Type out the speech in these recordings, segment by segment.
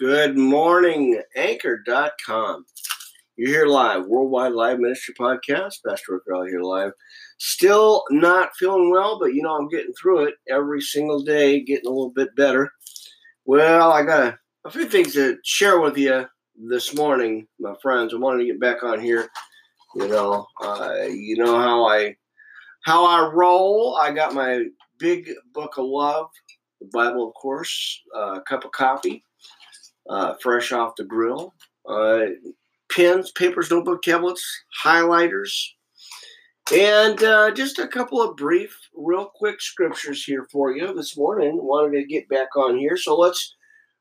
Good morning, anchor.com. You're here live, Worldwide Live Ministry Podcast. Pastor Rick here live. Still not feeling well, but you know, I'm getting through it every single day, getting a little bit better. Well, I got a, a few things to share with you this morning, my friends. I wanted to get back on here. You know, uh, you know how I how I roll. I got my big book of love, the Bible, of course, uh, a cup of coffee, uh, fresh off the grill, uh, pens, papers, notebook, tablets, highlighters, and uh, just a couple of brief, real quick scriptures here for you this morning. Wanted to get back on here, so let's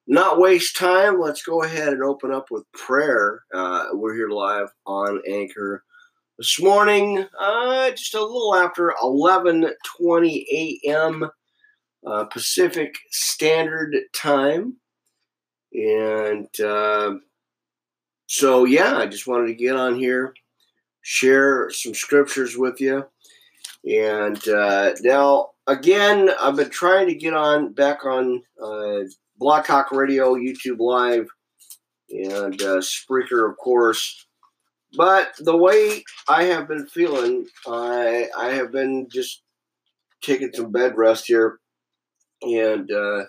not waste time. Let's go ahead and open up with prayer. Uh, we're here live on Anchor this morning, uh, just a little after 11:20 a.m. Uh, Pacific Standard Time, and uh, so yeah, I just wanted to get on here, share some scriptures with you, and uh, now again, I've been trying to get on back on uh, Blog Talk Radio, YouTube Live, and uh, Spreaker, of course. But the way I have been feeling, I I have been just taking some bed rest here, and uh,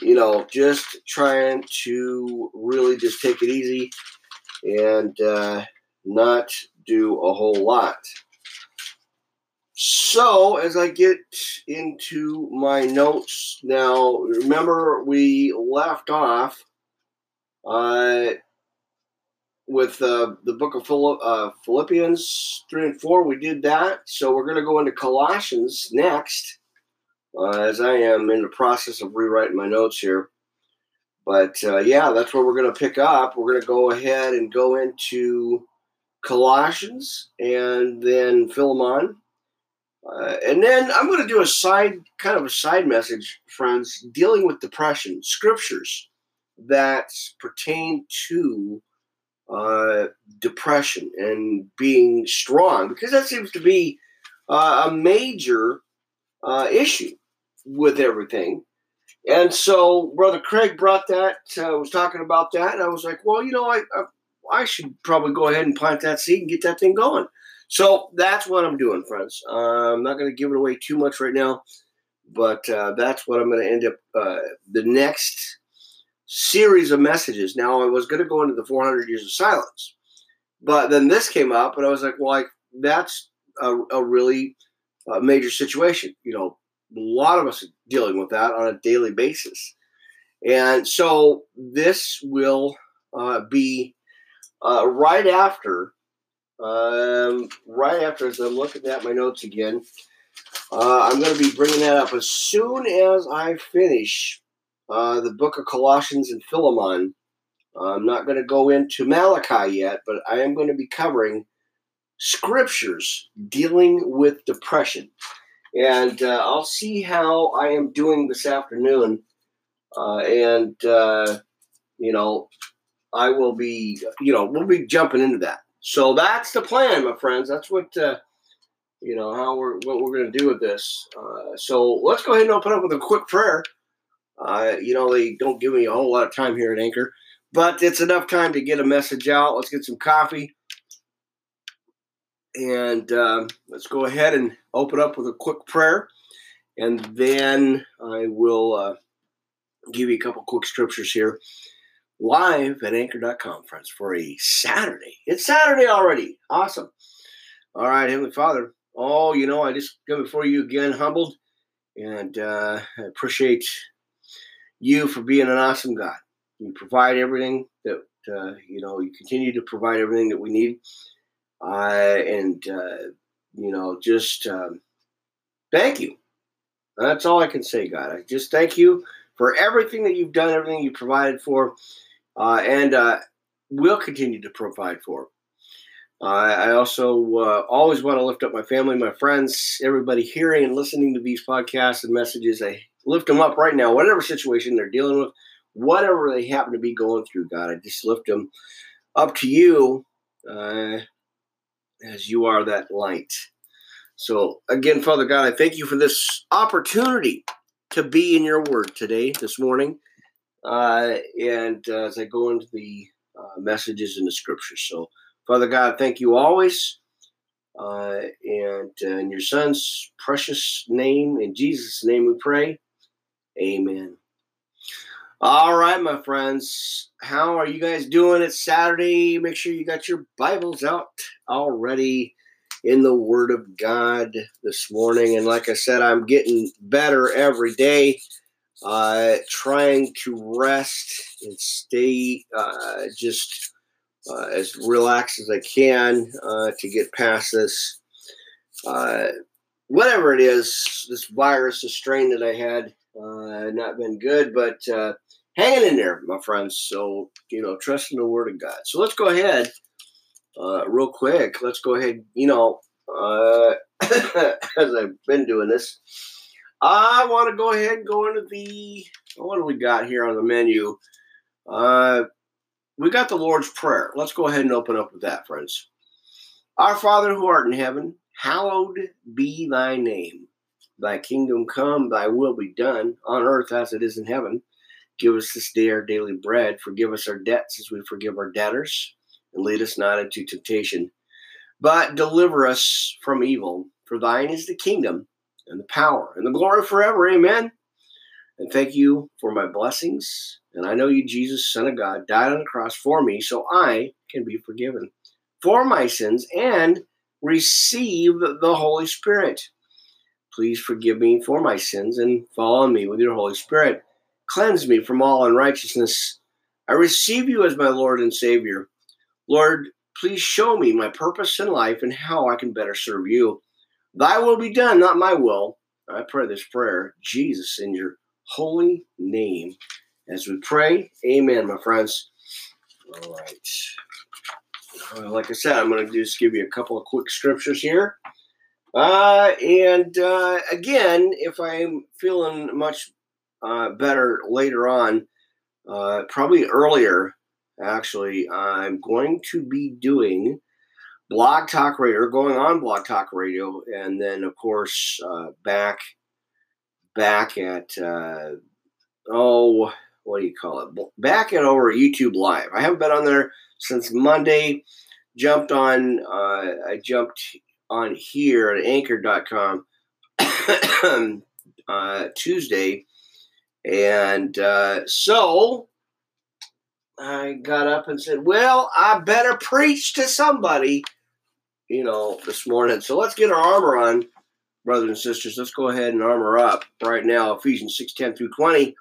you know, just trying to really just take it easy and uh, not do a whole lot. So, as I get into my notes now, remember we left off uh, with uh, the book of uh, Philippians 3 and 4. We did that. So, we're going to go into Colossians next, uh, as I am in the process of rewriting my notes here. But uh, yeah, that's where we're going to pick up. We're going to go ahead and go into Colossians and then Philemon uh, and then I'm going to do a side, kind of a side message, friends, dealing with depression, scriptures that pertain to uh, depression and being strong, because that seems to be uh, a major uh, issue with everything. And so, Brother Craig brought that, uh, was talking about that, and I was like, well, you know, I, I, I should probably go ahead and plant that seed and get that thing going. So that's what I'm doing, friends. Uh, I'm not going to give it away too much right now, but uh, that's what I'm going to end up uh, the next series of messages. Now, I was going to go into the 400 years of silence, but then this came up, and I was like, well, like, that's a, a really uh, major situation. You know, a lot of us are dealing with that on a daily basis. And so this will uh, be uh, right after um, right after, as I'm looking at my notes again, uh, I'm going to be bringing that up as soon as I finish uh, the book of Colossians and Philemon. I'm not going to go into Malachi yet, but I am going to be covering scriptures dealing with depression. And uh, I'll see how I am doing this afternoon. Uh, and, uh, you know, I will be, you know, we'll be jumping into that. So that's the plan, my friends. That's what uh, you know how we're what we're going to do with this. Uh, so let's go ahead and open up with a quick prayer. Uh, you know they don't give me a whole lot of time here at Anchor, but it's enough time to get a message out. Let's get some coffee, and um, let's go ahead and open up with a quick prayer, and then I will uh, give you a couple quick scriptures here live at anchor.com, friends, for a Saturday. It's Saturday already. Awesome. All right, Heavenly Father. Oh, you know, I just come before you again, humbled, and uh, I appreciate you for being an awesome God. You provide everything that, uh, you know, you continue to provide everything that we need. Uh, and, uh, you know, just um, thank you. That's all I can say, God. I just thank you for everything that you've done, everything you provided for uh, and uh, will continue to provide for. Uh, I also uh, always want to lift up my family, my friends, everybody hearing and listening to these podcasts and messages. I lift them up right now, whatever situation they're dealing with, whatever they happen to be going through, God. I just lift them up to you uh, as you are that light. So, again, Father God, I thank you for this opportunity to be in your word today, this morning. uh, and uh, as I go into the uh, messages in the scriptures. So, Father God, thank you always. Uh, and uh, in your son's precious name, in Jesus' name we pray. Amen. All right, my friends. How are you guys doing? It's Saturday. Make sure you got your Bibles out already in the Word of God this morning. And like I said, I'm getting better every day, uh, trying to rest and stay uh, just uh, as relaxed as I can uh, to get past this. Uh, whatever it is, this virus, the strain that I had, uh, not been good, but hanging in there, my friends. So, you know, trust in the Word of God. So let's go ahead, uh, real quick. Let's go ahead, you know, uh, as I've been doing this, I want to go ahead and go into the, what do we got here on the menu? Uh, we got the Lord's Prayer. Let's go ahead and open up with that, friends. Our Father who art in heaven, hallowed be thy name. Thy kingdom come, thy will be done, on earth as it is in heaven. Give us this day our daily bread. Forgive us our debts as we forgive our debtors. And lead us not into temptation, but deliver us from evil. For thine is the kingdom, and the power, and the glory forever. Amen. And thank you for my blessings. And I know you, Jesus, Son of God, died on the cross for me so I can be forgiven for my sins and receive the Holy Spirit. Please forgive me for my sins and fall on me with your Holy Spirit. Cleanse me from all unrighteousness. I receive you as my Lord and Savior. Lord, please show me my purpose in life and how I can better serve you. Thy will be done, not my will. I pray this prayer, Jesus, in your holy name. As we pray, amen, my friends. All right. Uh, like I said, I'm going to just give you a couple of quick scriptures here. Uh, and uh, again, if I'm feeling much uh, better later on, uh, probably earlier, actually, I'm going to be doing Blog Talk Radio, going on Blog Talk Radio, and then of course uh, back back at uh, oh, what do you call it? Back at over YouTube Live. I haven't been on there since Monday. Jumped on. Uh, I jumped on here at anchor.com uh, Tuesday. And uh, so I got up and said, Well, I better preach to somebody, you know, this morning. So let's get our armor on, brothers and sisters. Let's go ahead and armor up right now. Ephesians 6 10 through 20.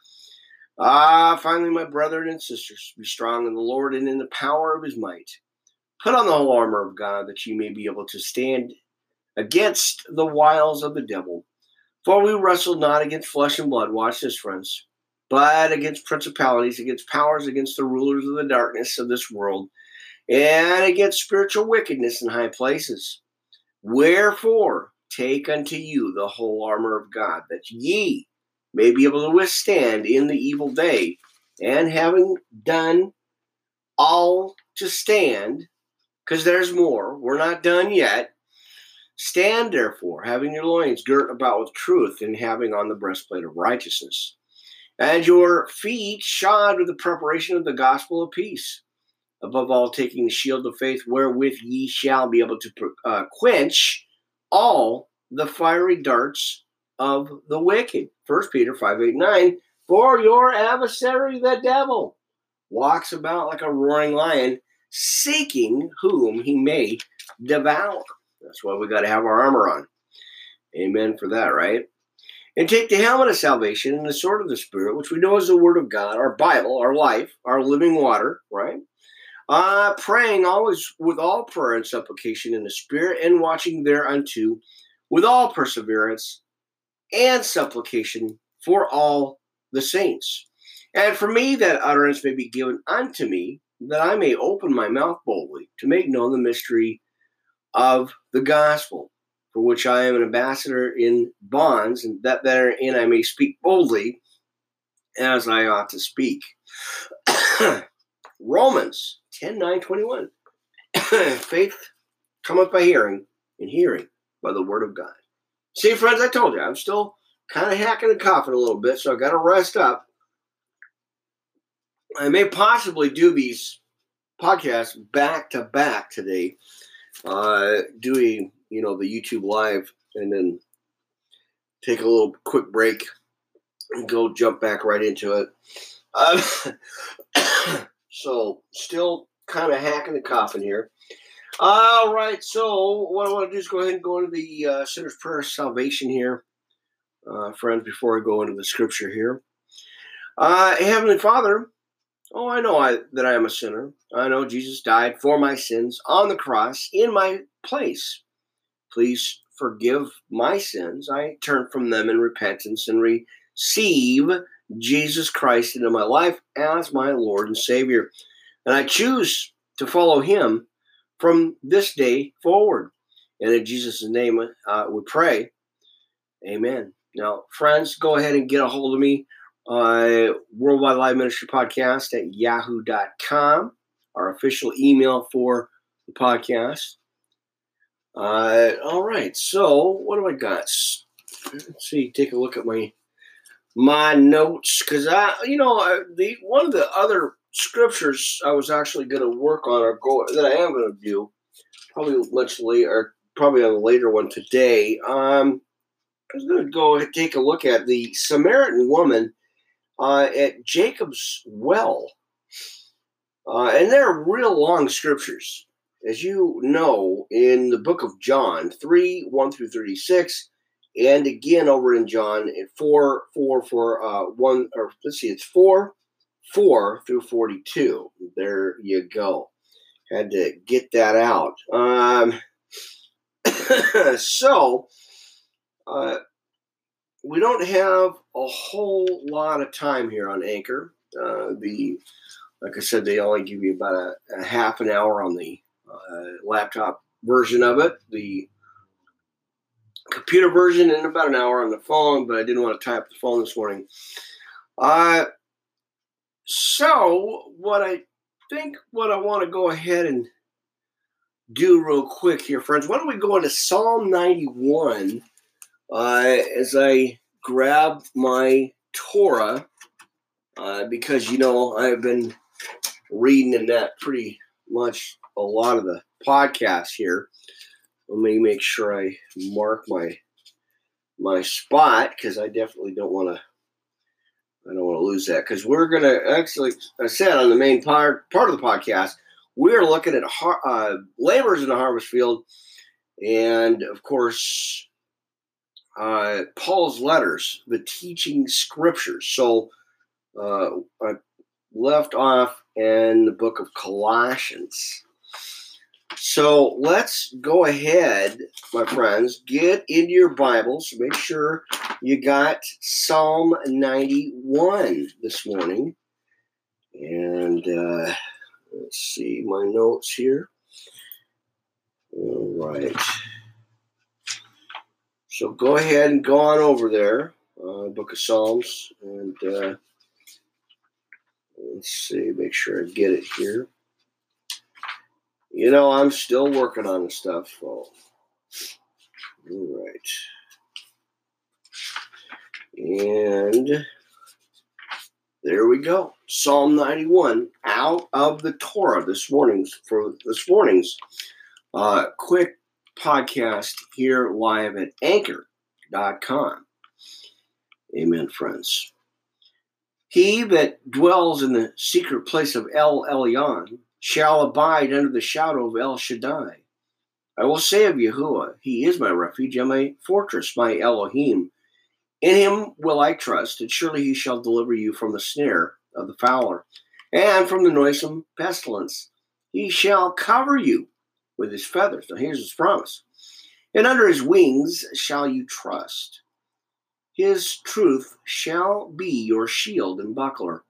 Ah, finally, my brethren and sisters, be strong in the Lord and in the power of his might. Put on the whole armor of God that you may be able to stand against the wiles of the devil. For we wrestle not against flesh and blood, watch this, friends, but against principalities, against powers, against the rulers of the darkness of this world, and against spiritual wickedness in high places. Wherefore, take unto you the whole armor of God, that ye may be able to withstand in the evil day, and having done all to stand, because there's more. We're not done yet. Stand therefore, having your loins girt about with truth, and having on the breastplate of righteousness, and your feet shod with the preparation of the gospel of peace. Above all, taking the shield of faith, wherewith ye shall be able to uh, quench all the fiery darts of the wicked. 1 Peter 5 8 9. For your adversary, the devil, walks about like a roaring lion seeking whom he may devour. That's why we got to have our armor on. Amen for that, right? And take the helmet of salvation and the sword of the Spirit, which we know is the Word of God, our Bible, our life, our living water, right? Uh, praying always with all prayer and supplication in the Spirit, and watching thereunto with all perseverance and supplication for all the saints. And for me, that utterance may be given unto me that I may open my mouth boldly to make known the mystery of the gospel, for which I am an ambassador in bonds, and that therein I may speak boldly as I ought to speak. Romans 10 9 21. Faith cometh by hearing, and hearing by the word of God. See, friends, I told you, I'm still kind of hacking and coughing a little bit, so I've got to rest up. I may possibly do these podcasts back to back today, uh, doing you know the YouTube live, and then take a little quick break and go jump back right into it. Uh, so still kind of hacking the coffin here. All right, so what I want to do is go ahead and go into the uh, sinner's prayer of salvation here, uh, friends. Before I go into the scripture here, uh, Heavenly Father, oh, I know I, that I am a sinner. I know Jesus died for my sins on the cross in my place. Please forgive my sins. I turn from them in repentance and receive Jesus Christ into my life as my Lord and Savior. And I choose to follow him from this day forward. And in Jesus' name, uh, we pray. Amen. Now, friends, go ahead and get a hold of me. Uh, Worldwide Live Ministry Podcast at yahoo.com, our official email for the podcast. Uh, all right, so what do I got? Let's see, take a look at my my notes because I, you know, I, the one of the other scriptures I was actually going to work on or go that I am going to do probably much later, probably on a later one today. Um, I was going to go take a look at the Samaritan woman uh, at Jacob's well, uh, and they're real long scriptures, as you know, in the book of John three one through thirty six and again over in John at four, four, four, uh, one, or let's see, it's four, four through forty-two. There you go. Had to get that out. Um, so uh, we don't have a whole lot of time here on Anchor. Uh, the like I said, they only give you about a, a half an hour on the uh, laptop version of it. The computer version in about an hour on the phone, but I didn't want to tie up the phone this morning. Uh, so, what I think, what I want to go ahead and do real quick here, friends, why don't we go into Psalm 91 uh, as I grab my Torah, uh, because, you know, I've been reading in that pretty much a lot of the podcasts here. Let me make sure I mark my my spot because I definitely don't want to. I don't want to lose that because we're gonna actually. I said on the main part part of the podcast, we're looking at uh, laborers in the harvest field, and of course, uh, Paul's letters, the teaching scriptures. So uh, I left off in the book of Colossians. So let's go ahead, my friends, get into your Bibles. Make sure you got Psalm 91 this morning. And uh, let's see my notes here. All right. So go ahead and go on over there, uh, Book of Psalms, and uh, let's see, make sure I get it here. You know, I'm still working on the stuff. So. All right. And there we go. Psalm 91 out of the Torah this morning's for this morning's uh, quick podcast here live at anchor.com. Amen, friends. He that dwells in the secret place of El Elyon shall abide under the shadow of El Shaddai. I will say of Yahuwah, He is my refuge and my fortress, my Elohim. In Him will I trust, and surely He shall deliver you from the snare of the fowler and from the noisome pestilence. He shall cover you with His feathers. Now here's His promise. And under His wings shall you trust. His truth shall be your shield and buckler.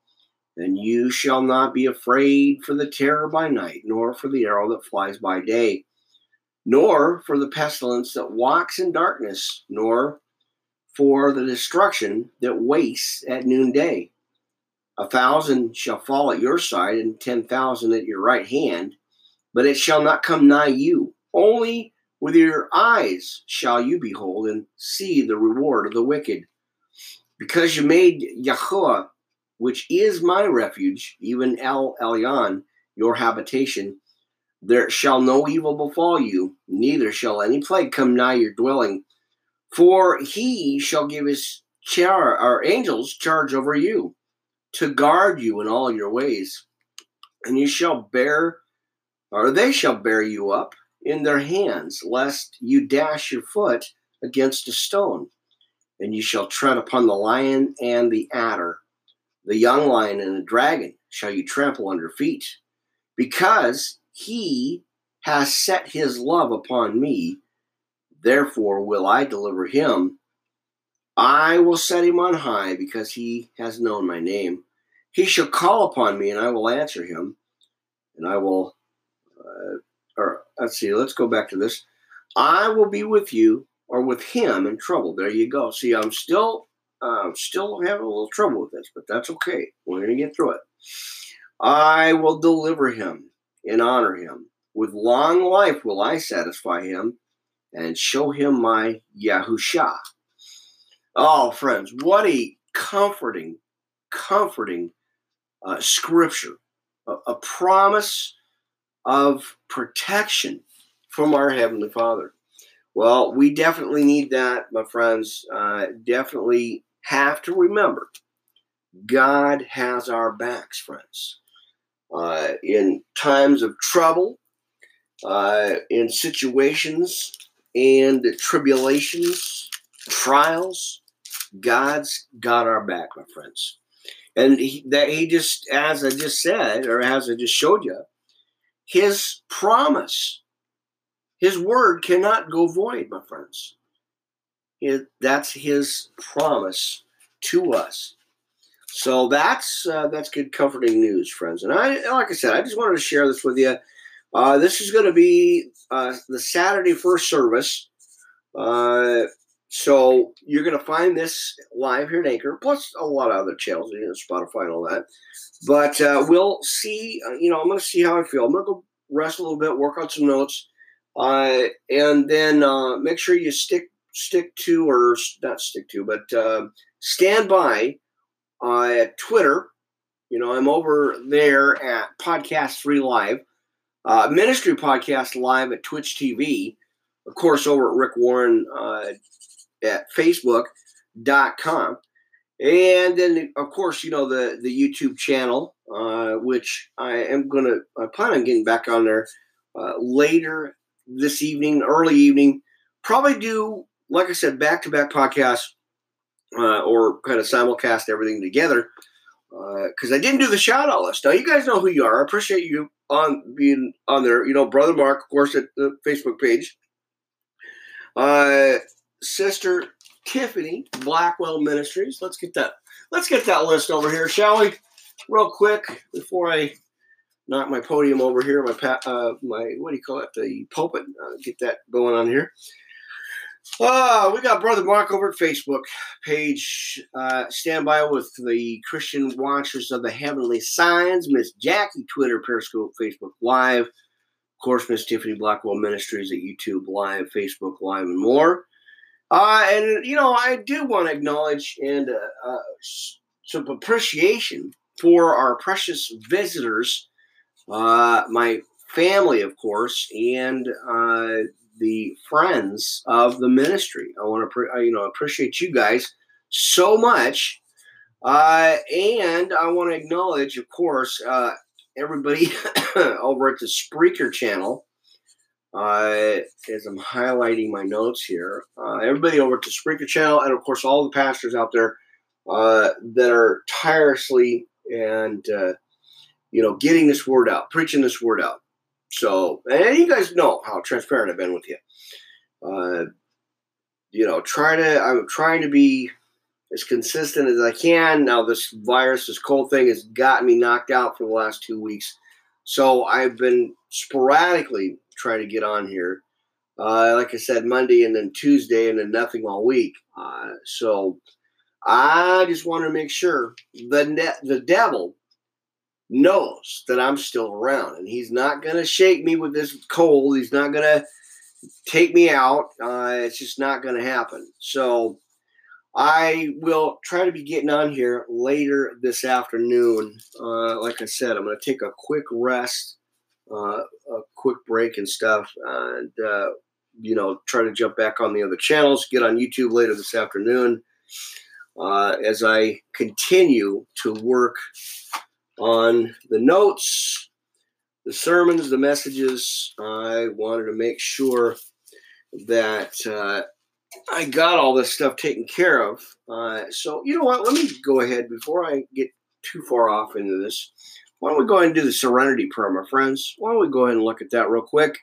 And you shall not be afraid for the terror by night, nor for the arrow that flies by day, nor for the pestilence that walks in darkness, nor for the destruction that wastes at noonday. A thousand shall fall at your side, and ten thousand at your right hand, but it shall not come nigh you. Only with your eyes shall you behold and see the reward of the wicked. Because you made Yahweh which is my refuge, even El Elyon, your habitation, there shall no evil befall you, neither shall any plague come nigh your dwelling. For he shall give his char our angels charge over you, to guard you in all your ways. And you shall bear, or they shall bear you up in their hands, lest you dash your foot against a stone. And you shall tread upon the lion and the adder, the young lion and the dragon shall you trample under feet, because he has set his love upon me. Therefore will I deliver him. I will set him on high because he has known my name. He shall call upon me and I will answer him. And I will, or let's see, let's go back to this. I will be with you or with him in trouble. There you go. See, I'm still, uh, still having a little trouble with this, but that's okay. We're going to get through it. I will deliver him and honor him. With long life will I satisfy him and show him my Yahusha. Oh, friends, what a comforting, comforting uh, scripture, a, a promise of protection from our Heavenly Father. Well, we definitely need that, my friends. Uh, definitely have to remember God has our backs, friends. Uh, in times of trouble, uh, in situations and tribulations, trials, God's got our back, my friends. And he, that he just, as I just said, or as I just showed you, his promise, his word cannot go void, my friends. It, that's his promise to us. So that's uh, that's good, comforting news, friends. And I, like I said, I just wanted to share this with you. Uh, this is going to be uh, the Saturday first service. So you're going to find this live here in Anchor, plus a lot of other channels, you know, Spotify and all that. But uh, we'll see. Uh, you know, I'm going to see how I feel. I'm going to go rest a little bit, work on some notes, uh, and then uh, make sure you stick stick to or not stick to, but uh, stand by uh, at Twitter. You know, I'm over there at Podcast Three Live, Ministry Podcast Live at Twitch TV. Of course, over at Rick Warren at facebook.com. And then, of course, you know, the, the YouTube channel, uh, which I am going to, I plan on getting back on there uh, later this evening, early evening. Probably do, like I said, back to back podcasts uh, or kind of simulcast everything together uh because uh, I didn't do the shout out list. Now, you guys know who you are. I appreciate you on being on there. You know, Brother Mark, of course, at the Facebook page. Uh, Sister Tiffany Blackwell Ministries. Let's get that. Let's get that list over here, shall we? Real quick before I knock my podium over here, my uh, my what do you call it? The pulpit. Uh, get that going on here. Uh, we got Brother Mark over at Facebook page. Uh, stand by with the Christian Watchers of the Heavenly Signs. Miss Jackie, Twitter, Periscope, Facebook Live. Of course, Miss Tiffany Blackwell Ministries at YouTube Live, Facebook Live, and more. Uh, and you know, I do want to acknowledge and uh, uh, some appreciation for our precious visitors, uh, my family, of course, and uh, the friends of the ministry. I want to, pre- you know, appreciate you guys so much, uh, and I want to acknowledge, of course, everybody over at the Spreaker channel uh, as I'm highlighting my notes here. Uh, everybody over to Spreaker Channel, and of course, all the pastors out there uh, that are tirelessly and uh, you know getting this word out, preaching this word out. So, and you guys know how transparent I've been with you. Uh, you know, try to. I'm trying to be as consistent as I can. Now, this virus, this cold thing, has gotten me knocked out for the last two weeks. So I've been sporadically try to get on here. Uh, like I said, Monday and then Tuesday and then nothing all week. Uh, so I just want to make sure the ne- the devil knows that I'm still around, and he's not going to shake me with this cold. He's not going to take me out. Uh, it's just not going to happen. So I will try to be getting on here later this afternoon. Uh, like I said, I'm going to take a quick rest, uh, a quick break and stuff, and uh, you know, try to jump back on the other channels. Get on YouTube later this afternoon uh, as I continue to work on the notes, the sermons, the messages. I wanted to make sure that uh, I got all this stuff taken care of. Uh, so, you know what? Let me go ahead before I get too far off into this. Why don't we go ahead and do the serenity prayer, my friends? Why don't we go ahead and look at that real quick?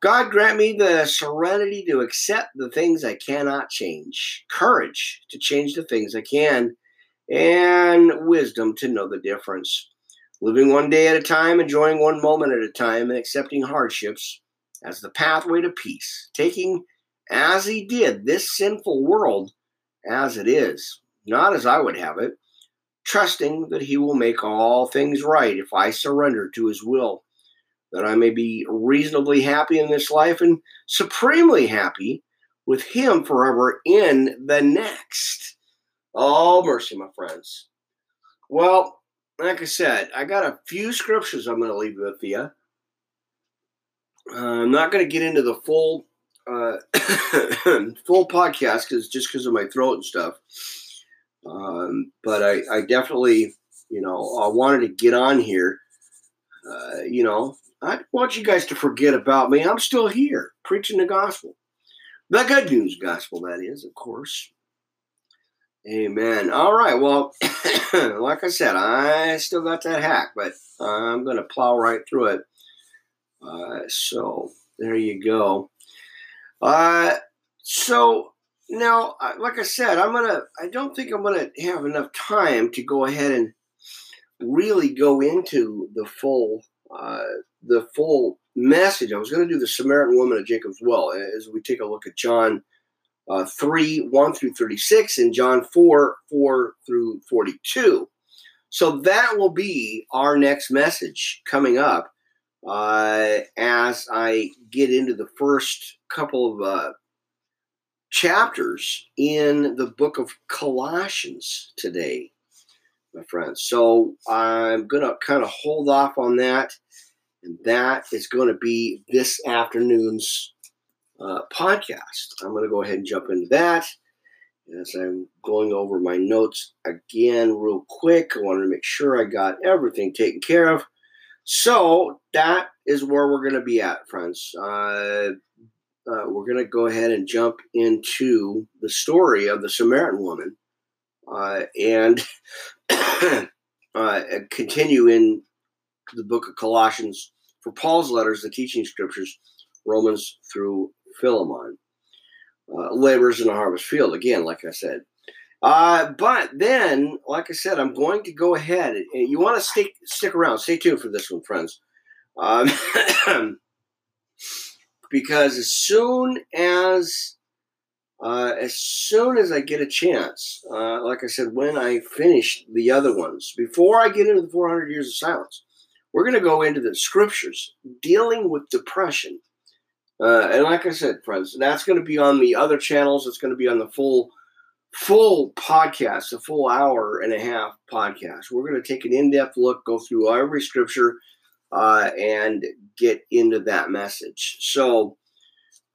God grant me the serenity to accept the things I cannot change, courage to change the things I can, and wisdom to know the difference. Living one day at a time, enjoying one moment at a time, and accepting hardships as the pathway to peace, taking as he did this sinful world as it is, not as I would have it, trusting that he will make all things right if I surrender to his will that I may be reasonably happy in this life and supremely happy with Him forever in the next. Oh, mercy, my friends. Well, like I said, I got a few scriptures I'm going to leave with you. Uh, I'm not going to get into the full uh, full podcast because just because of my throat and stuff. Um, but I, I definitely, you know, I wanted to get on here. Uh, you know, I want you guys to forget about me. I'm still here preaching the gospel. The good news gospel, that is, of course. Amen. All right. Well, like I said, I still got that hack, but I'm going to plow right through it. Uh, so there you go. Uh, so now, like I said, I'm to, I don't think I'm to have enough time to go ahead and really go into the full uh, the full message. I was going to do the Samaritan woman at Jacob's Well as we take a look at John uh, 3 1 through 36 and John 4 4 through 42. So that will be our next message coming up uh, as I get into the first couple of uh, chapters in the book of Colossians today my friends. So I'm going to kind of hold off on that. And that is going to be this afternoon's uh, podcast. I'm going to go ahead and jump into that as I'm going over my notes again, real quick. I wanted to make sure I got everything taken care of. So that is where we're going to be at, friends. Uh, uh, we're going to go ahead and jump into the story of the Samaritan woman. Uh, and uh, continue in the book of Colossians for Paul's letters, the teaching scriptures, Romans through Philemon. Uh, labors in the harvest field, again, like I said. Uh, but then, like I said, I'm going to go ahead. And you want to stick stick around, stay tuned for this one, friends. Um, because as soon as uh, as soon as I get a chance, uh, like I said, when I finish the other ones, before I get into the 400 years of silence, we're going to go into the scriptures dealing with depression. Uh, and like I said, friends, that's going to be on the other channels. It's going to be on the full, full podcast, a full hour and a half podcast. We're going to take an in-depth look, go through every scripture, uh, and get into that message. So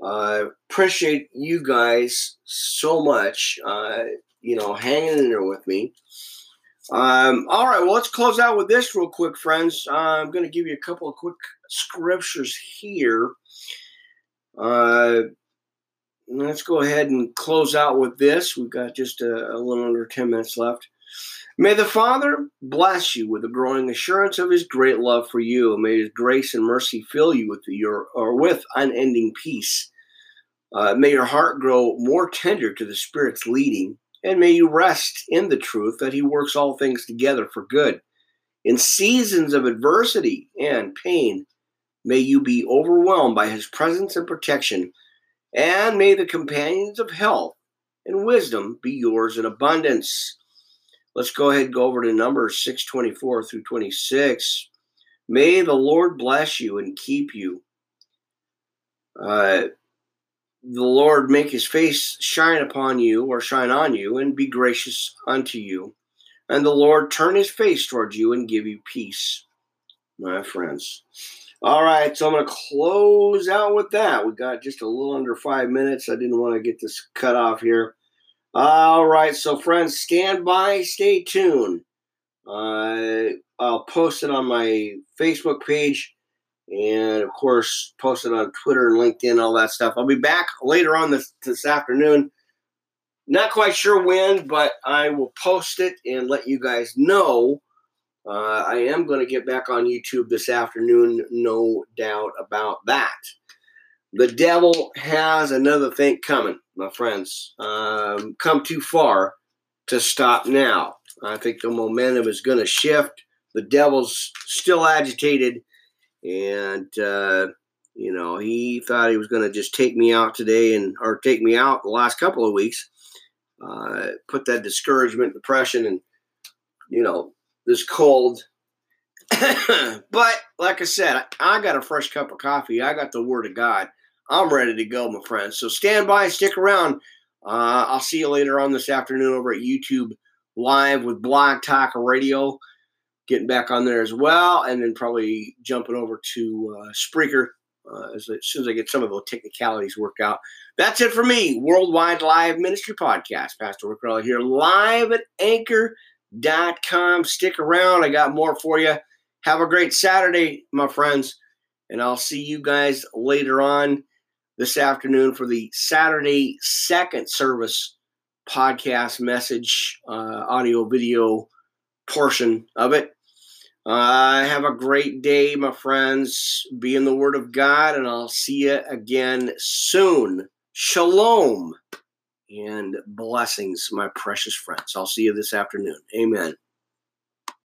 uh, appreciate you guys so much. Uh, you know, hanging in there with me. Um, all right, well, let's close out with this real quick, friends. Uh, I'm going to give you a couple of quick scriptures here. Uh, let's go ahead and close out with this. We've got just a, a little under 10 minutes left. May the Father bless you with a growing assurance of his great love for you. May his grace and mercy fill you with your or with unending peace. Uh, may your heart grow more tender to the Spirit's leading, and may you rest in the truth that he works all things together for good. In seasons of adversity and pain, may you be overwhelmed by his presence and protection, and may the companions of health and wisdom be yours in abundance. Let's go ahead and go over to Numbers 624 through 26. May the Lord bless you and keep you. Uh, the Lord make his face shine upon you or shine on you and be gracious unto you. And the Lord turn his face towards you and give you peace, my friends. All right, so I'm going to close out with that. We got just a little under five minutes. I didn't want to get this cut off here. All right, so friends, stand by, stay tuned. Uh, I'll post it on my Facebook page and of course post it on Twitter and LinkedIn, all that stuff. I'll be back later on this this afternoon. Not quite sure when, but I will post it and let you guys know. Uh, I am going to get back on YouTube this afternoon, no doubt about that. The devil has another thing coming, my friends. Um, come too far to stop now. I think the momentum is going to shift. The devil's still agitated and uh, you know he thought he was going to just take me out today and or take me out the last couple of weeks uh, put that discouragement depression and you know this cold but like i said I, I got a fresh cup of coffee i got the word of god i'm ready to go my friends so stand by stick around uh, i'll see you later on this afternoon over at youtube live with blog talk radio getting back on there as well, and then probably jumping over to uh, Spreaker uh, as, as, soon as I get some of the technicalities worked out. That's it for me. Worldwide Live Ministry Podcast. Pastor Rick Raleigh here, live at anchor.com. Stick around. I got more for you. Have a great Saturday, my friends, and I'll see you guys later on this afternoon for the Saturday second service podcast message, uh, audio, video portion of it. Uh, have a great day, my friends. Be in the Word of God, and I'll see you again soon. Shalom and blessings, my precious friends. I'll see you this afternoon. Amen.